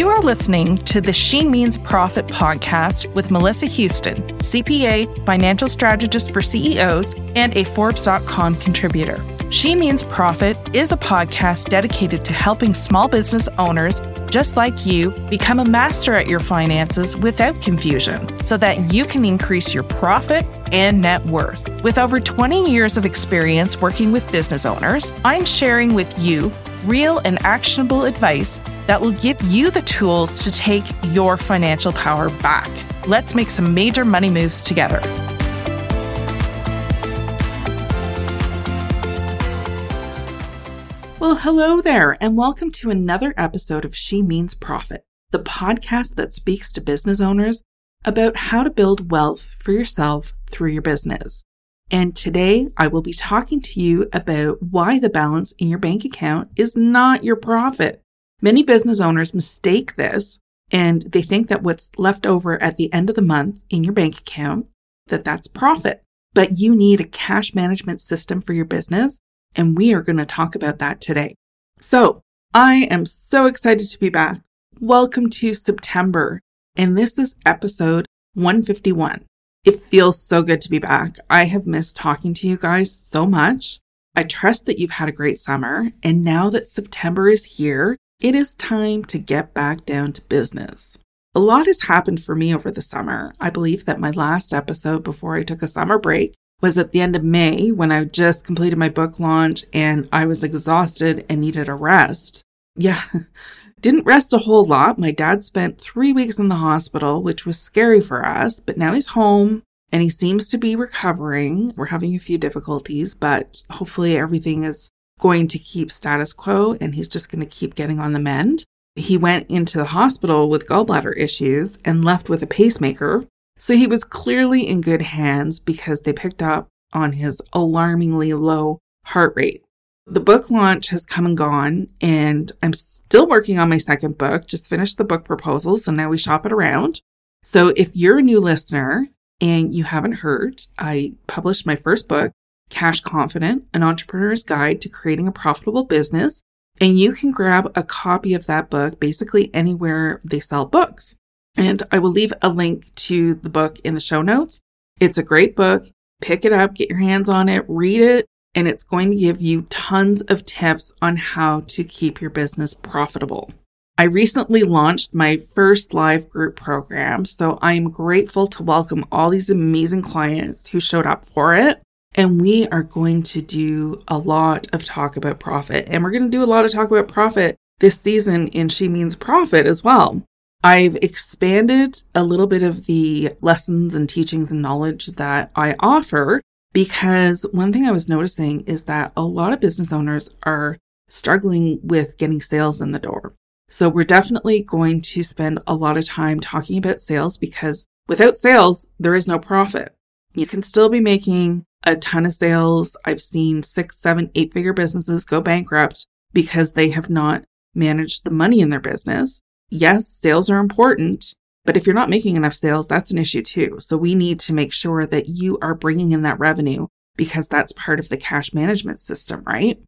You are listening to the She Means Profit podcast with Melissa Houston, CPA, financial strategist for CEOs, and a Forbes.com contributor. She Means Profit is a podcast dedicated to helping small business owners just like you become a master at your finances without confusion so that you can increase your profit and net worth. With over 20 years of experience working with business owners, I'm sharing with you real and actionable advice that will give you the tools to take your financial power back. Let's make some major money moves together. Well, hello there, and welcome to another episode of She Means Profit, the podcast that speaks to business owners about how to build wealth for yourself through your business. And today I will be talking to you about why the balance in your bank account is not your profit. Many business owners mistake this and they think that what's left over at the end of the month in your bank account that that's profit. But you need a cash management system for your business and we are going to talk about that today. So I am so excited to be back. Welcome to September. And this is episode 151. It feels so good to be back. I have missed talking to you guys so much. I trust that you've had a great summer. And now that September is here, it is time to get back down to business. A lot has happened for me over the summer. I believe that my last episode before I took a summer break was at the end of May when I just completed my book launch and I was exhausted and needed a rest. Yeah, didn't rest a whole lot. My dad spent three weeks in the hospital, which was scary for us, but now he's home and he seems to be recovering. We're having a few difficulties, but hopefully everything is going to keep status quo and he's just going to keep getting on the mend. He went into the hospital with gallbladder issues and left with a pacemaker, so he was clearly in good hands because they picked up on his alarmingly low heart rate. The book launch has come and gone, and I'm still working on my second book. Just finished the book proposal, so now we shop it around. So if you're a new listener and you haven't heard, I published my first book, Cash Confident, an entrepreneur's guide to creating a profitable business. And you can grab a copy of that book basically anywhere they sell books. And I will leave a link to the book in the show notes. It's a great book. Pick it up, get your hands on it, read it, and it's going to give you tons of tips on how to keep your business profitable. I recently launched my first live group program, so I'm grateful to welcome all these amazing clients who showed up for it. And we are going to do a lot of talk about profit, and we're going to do a lot of talk about profit this season in She Means Profit as well. I've expanded a little bit of the lessons and teachings and knowledge that I offer because one thing I was noticing is that a lot of business owners are struggling with getting sales in the door. So we're definitely going to spend a lot of time talking about sales because without sales, there is no profit. You can still be making a ton of sales. I've seen six, seven, eight figure businesses go bankrupt because they have not managed the money in their business yes, sales are important, but if you're not making enough sales, that's an issue too. So we need to make sure that you are bringing in that revenue because that's part of the cash management system, right?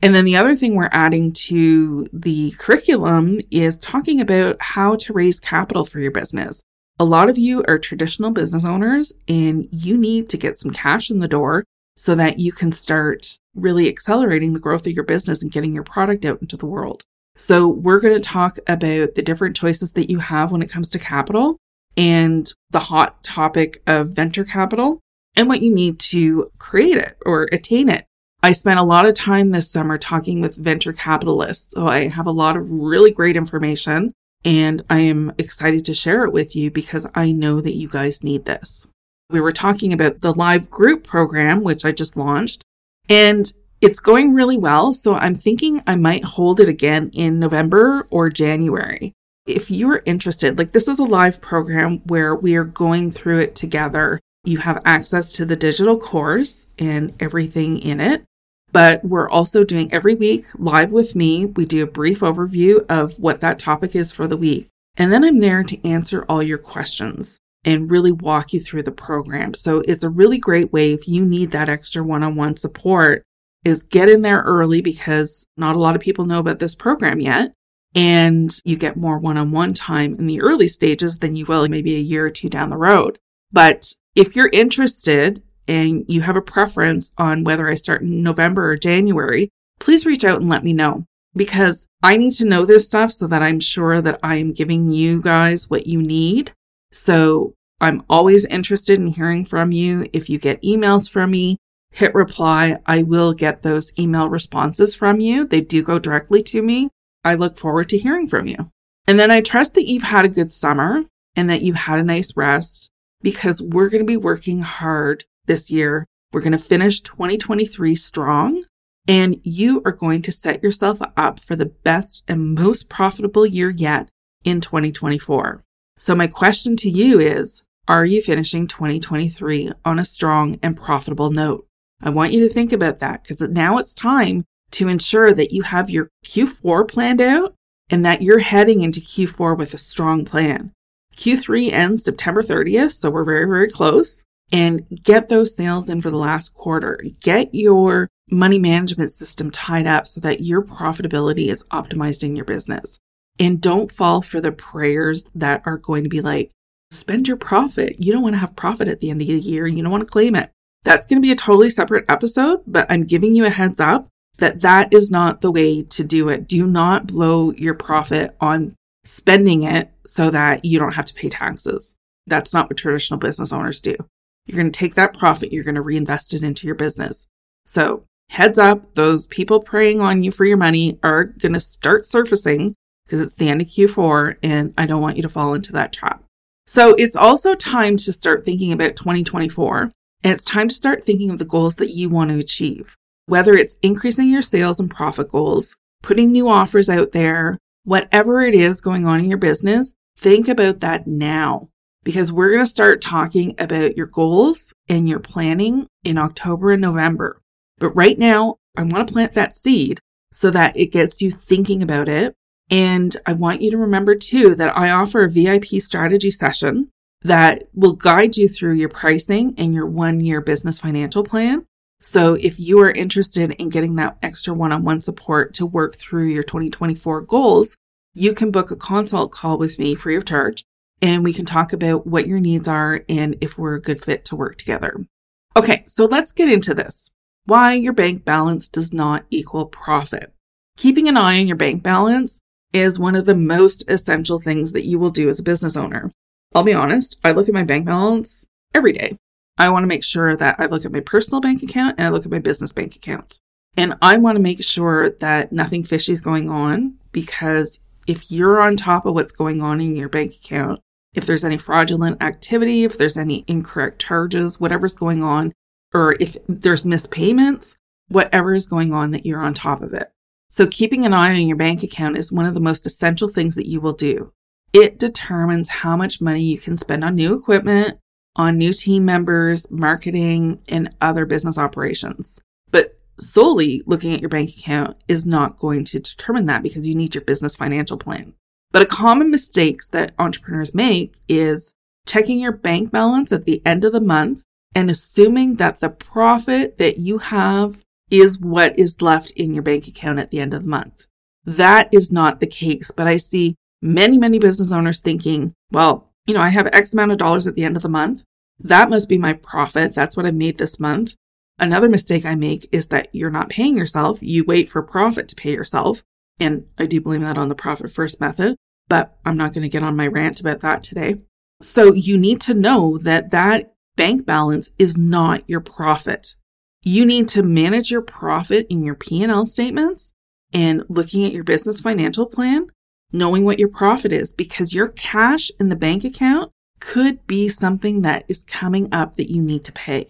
And then the other thing we're adding to the curriculum is talking about how to raise capital for your business. A lot of you are traditional business owners and you need to get some cash in the door so that you can start really accelerating the growth of your business and getting your product out into the world. So we're going to talk about the different choices that you have when it comes to capital and the hot topic of venture capital and what you need to create it or attain it. I spent a lot of time this summer talking with venture capitalists. So I have a lot of really great information and I am excited to share it with you because I know that you guys need this. We were talking about the live group program, which I just launched. And it's going really well, so I'm thinking I might hold it again in November or January. If you're interested, like this is a live program where we are going through it together. You have access to the digital course and everything in it. But we're also doing every week live with me. We do a brief overview of what that topic is for the week. And then I'm there to answer all your questions and really walk you through the program. So it's a really great way if you need that extra one on one support is get in there early because not a lot of people know about this program yet. and you get more one on one time in the early stages than you will maybe a year or two down the road. But if you're interested and you have a preference on whether I start in November or January, please reach out and let me know because I need to know this stuff so that I'm sure that I am giving you guys what you need. So I'm always interested in hearing from you. If you get emails from me, hit reply. I will get those email responses from you. They do go directly to me. I look forward to hearing from you. And then I trust that you've had a good summer and that you've had a nice rest because we're going to be working hard this year. We're going to finish 2023 strong and you are going to set yourself up for the best and most profitable year yet in 2024. So my question to you is, are you finishing 2023 on a strong and profitable note? I want you to think about that because now it's time to ensure that you have your Q4 planned out and that you're heading into Q4 with a strong plan. Q3 ends September 30th, so we're very, very close. And get those sales in for the last quarter. Get your money management system tied up so that your profitability is optimized in your business. And don't fall for the prayers that are going to be like, spend your profit. You don't want to have profit at the end of the year. You don't want to claim it. That's going to be a totally separate episode, but I'm giving you a heads up that that is not the way to do it. Do not blow your profit on spending it so that you don't have to pay taxes. That's not what traditional business owners do. You're going to take that profit, you're going to reinvest it into your business. So, heads up, those people preying on you for your money are going to start surfacing because it's the end of Q4 and I don't want you to fall into that trap. So, it's also time to start thinking about 2024 and it's time to start thinking of the goals that you want to achieve. Whether it's increasing your sales and profit goals, putting new offers out there, whatever it is going on in your business, think about that now because we're going to start talking about your goals and your planning in October and November. But right now, I want to plant that seed so that it gets you thinking about it. And I want you to remember too that I offer a VIP strategy session that will guide you through your pricing and your one year business financial plan. So if you are interested in getting that extra one on one support to work through your 2024 goals, you can book a consult call with me free of charge and we can talk about what your needs are and if we're a good fit to work together. Okay, so let's get into this. Why your bank balance does not equal profit. Keeping an eye on your bank balance is one of the most essential things that you will do as a business owner. I'll be honest, I look at my bank balance every day. I want to make sure that I look at my personal bank account and I look at my business bank accounts. And I want to make sure that nothing fishy is going on because if you're on top of what's going on in your bank account, if there's any fraudulent activity, if there's any incorrect charges, whatever's going on, or if there's mispayments, whatever is going on, that you're on top of it. So keeping an eye on your bank account is one of the most essential things that you will do. It determines how much money you can spend on new equipment, on new team members, marketing, and other business operations. But solely looking at your bank account is not going to determine that because you need your business financial plan. But a common mistake that entrepreneurs make is checking your bank balance at the end of the month and assuming that the profit that you have is what is left in your bank account at the end of the month. That is not the case, but I see many, many business owners thinking, well, you know, I have X amount of dollars at the end of the month. That must be my profit. That's what I made this month. Another mistake I make is that you're not paying yourself. You wait for profit to pay yourself. And I do blame that on the profit first method, but I'm not going to get on my rant about that today. So you need to know that that bank balance is not your profit. You need to manage your profit in your P&L statements and looking at your business financial plan knowing what your profit is because your cash in the bank account could be something that is coming up that you need to pay.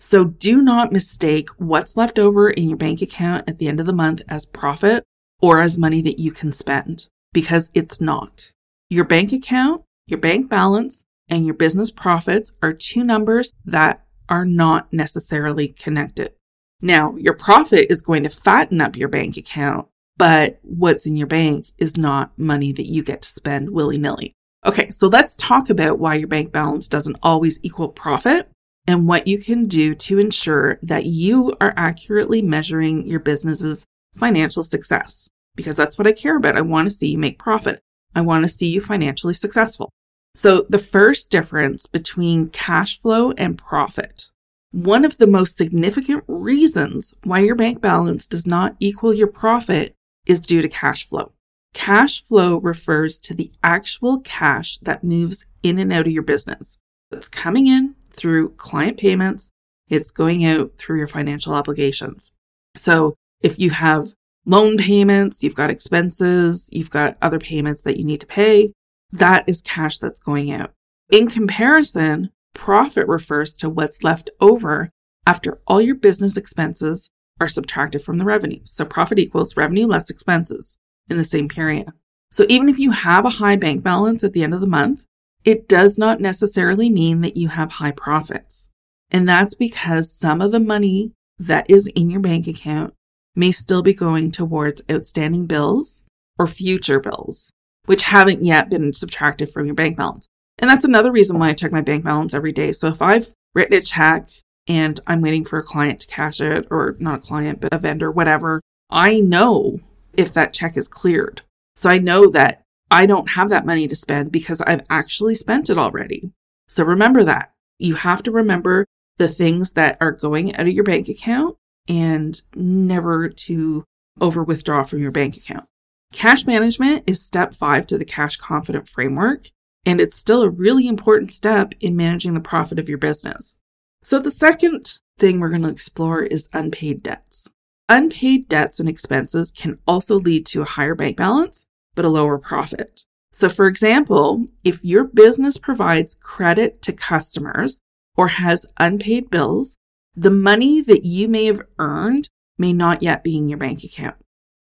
So do not mistake what's left over in your bank account at the end of the month as profit or as money that you can spend because it's not. Your bank account, your bank balance, and your business profits are two numbers that are not necessarily connected. Now, your profit is going to fatten up your bank account but what's in your bank is not money that you get to spend willy nilly. Okay, so let's talk about why your bank balance doesn't always equal profit and what you can do to ensure that you are accurately measuring your business's financial success. because that's what I care about. I want to see you make profit. I want to see you financially successful. So the first difference between cash flow and profit, one of the most significant reasons why your bank balance does not equal your profit is due to cash flow. Cash flow refers to the actual cash that moves in and out of your business. It's coming in through client payments. It's going out through your financial obligations. So if you have loan payments, you've got expenses, you've got other payments that you need to pay, that is cash that's going out. In comparison, profit refers to what's left over after all your business expenses are subtracted from the revenue. So profit equals revenue less expenses in the same period. So even if you have a high bank balance at the end of the month, it does not necessarily mean that you have high profits. And that's because some of the money that is in your bank account may still be going towards outstanding bills or future bills, which haven't yet been subtracted from your bank balance. And that's another reason why I check my bank balance every day. So if I've written a check and I'm waiting for a client to cash it, or not a client, but a vendor, whatever, I know if that check is cleared. So I know that I don't have that money to spend because I've actually spent it already. So remember that. You have to remember the things that are going out of your bank account and never to over withdraw from your bank account. Cash management is step five to the cash confident framework, and it's still a really important step in managing the profit of your business. So, the second thing we're going to explore is unpaid debts. Unpaid debts and expenses can also lead to a higher bank balance, but a lower profit. So, for example, if your business provides credit to customers or has unpaid bills, the money that you may have earned may not yet be in your bank account.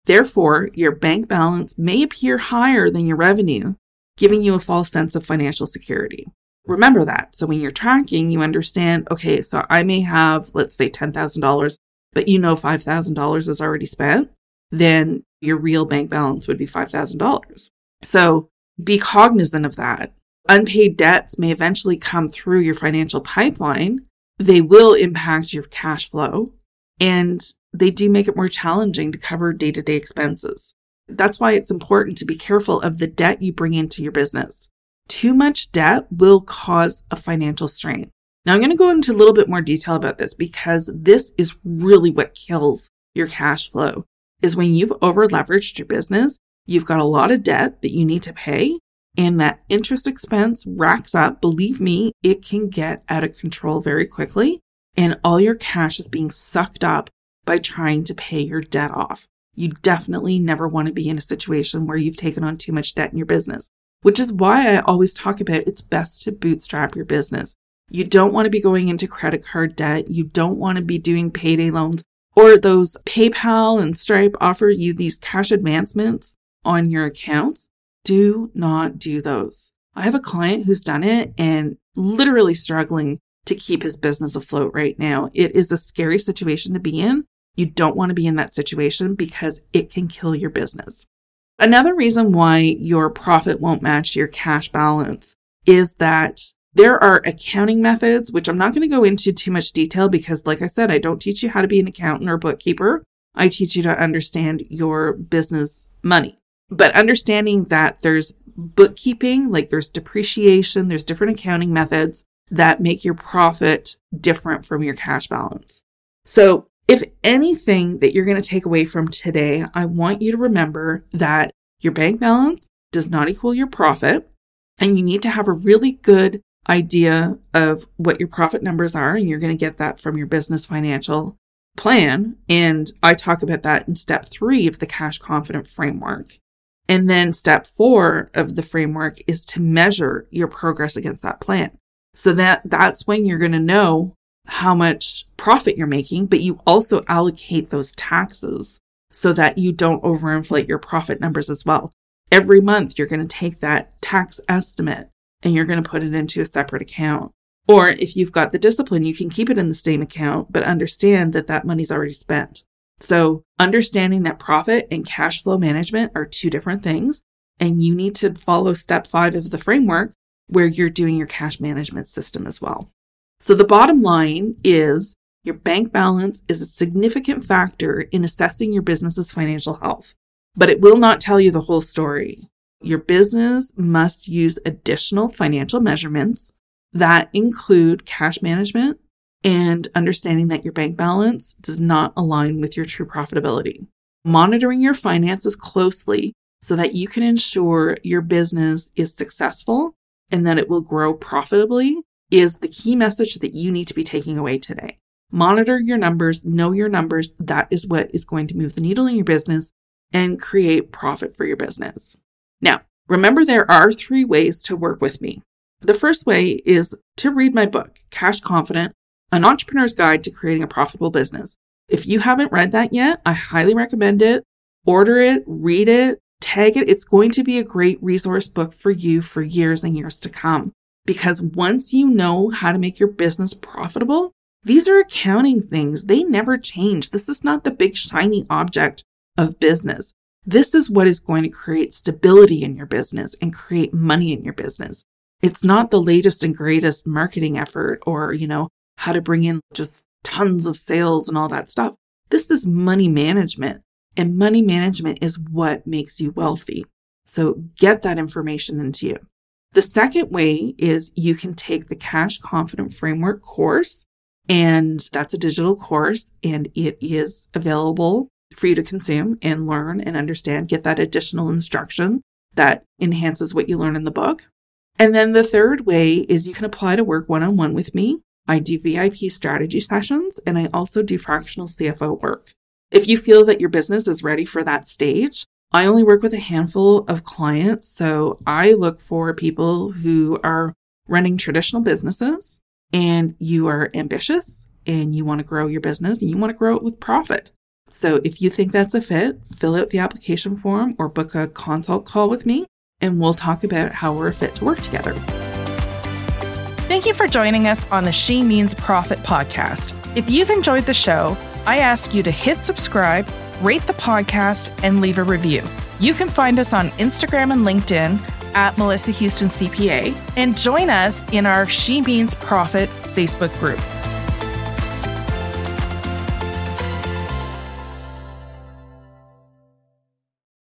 Therefore, your bank balance may appear higher than your revenue, giving you a false sense of financial security. Remember that. So when you're tracking, you understand, okay, so I may have, let's say $10,000, but you know $5,000 is already spent, then your real bank balance would be $5,000. So be cognizant of that. Unpaid debts may eventually come through your financial pipeline, they will impact your cash flow and they do make it more challenging to cover day to day expenses. That's why it's important to be careful of the debt you bring into your business. Too much debt will cause a financial strain. Now, I'm going to go into a little bit more detail about this because this is really what kills your cash flow is when you've over leveraged your business, you've got a lot of debt that you need to pay and that interest expense racks up, believe me, it can get out of control very quickly. And all your cash is being sucked up by trying to pay your debt off. You definitely never want to be in a situation where you've taken on too much debt in your business, which is why I always talk about it's best to bootstrap your business. You don't want to be going into credit card debt. You don't want to be doing payday loans or those PayPal and Stripe offer you these cash advancements on your accounts do not do those. I have a client who's done it and literally struggling to keep his business afloat right now. It is a scary situation to be in. You don't want to be in that situation because it can kill your business. Another reason why your profit won't match your cash balance is that there are accounting methods, which I'm not going to go into too much detail because, like I said, I don't teach you how to be an accountant or bookkeeper. I teach you to understand your business money but understanding that there's bookkeeping, like there's depreciation, there's different accounting methods that make your profit different from your cash balance. So if anything that you're going to take away from today, I want you to remember that your bank balance does not equal your profit. And you need to have a really good idea of what your profit numbers are. And you're going to get that from your business financial plan. And I talk about that in step three of the cash confident framework. And then step four of the framework is to measure your progress against that plan. So that that's when you're going to know how much profit you're making, but you also allocate those taxes so that you don't overinflate your profit numbers as well. Every month, you're going to take that tax estimate and you're going to put it into a separate account. Or if you've got the discipline, you can keep it in the same account, but understand that that money's already spent. So understanding that profit and cash flow management are two different things. And you need to follow step five of the framework where you're doing your cash management system as well. So the bottom line is your bank balance is a significant factor in assessing your business's financial health. but it will not tell you the whole story. Your business must use additional financial measurements that include cash management and understanding that your bank balance does not align with your true profitability. Monitoring your finances closely so that you can ensure your business is successful and that it will grow profitably is the key message that you need to be taking away today. Monitor your numbers, know your numbers. That is what is going to move the needle in your business and create profit for your business. Now, remember there are three ways to work with me. The first way is to read my book, Cash Confident, an entrepreneur's guide to creating a profitable business. If you haven't read that yet, I highly recommend it. Order it, read it, tag it. It's going to be a great resource book for you for years and years to come. Because once you know how to make your business profitable, these are accounting things. They never change. This is not the big shiny object of business. This is what is going to create stability in your business and create money in your business. It's not the latest and greatest marketing effort or, you know, how to bring in just tons of sales and all that stuff. This is money management and money management is what makes you wealthy. So get that information into you. The second way is you can take the Cash Confident Framework course, and that's a digital course, and it is available for you to consume and learn and understand, get that additional instruction that enhances what you learn in the book. And then the third way is you can apply to work one on one with me. I do VIP strategy sessions and I also do fractional CFO work. If you feel that your business is ready for that stage, I only work with a handful of clients. So I look for people who are running traditional businesses and you are ambitious and you want to grow your business and you want to grow it with profit. So if you think that's a fit, fill out the application form or book a consult call with me and we'll talk about how we're a fit to work together. Thank you for joining us on the She Means Profit podcast. If you've enjoyed the show, I ask you to hit subscribe, rate the podcast, and leave a review. You can find us on Instagram and LinkedIn at Melissa Houston CPA and join us in our She Means Profit Facebook group.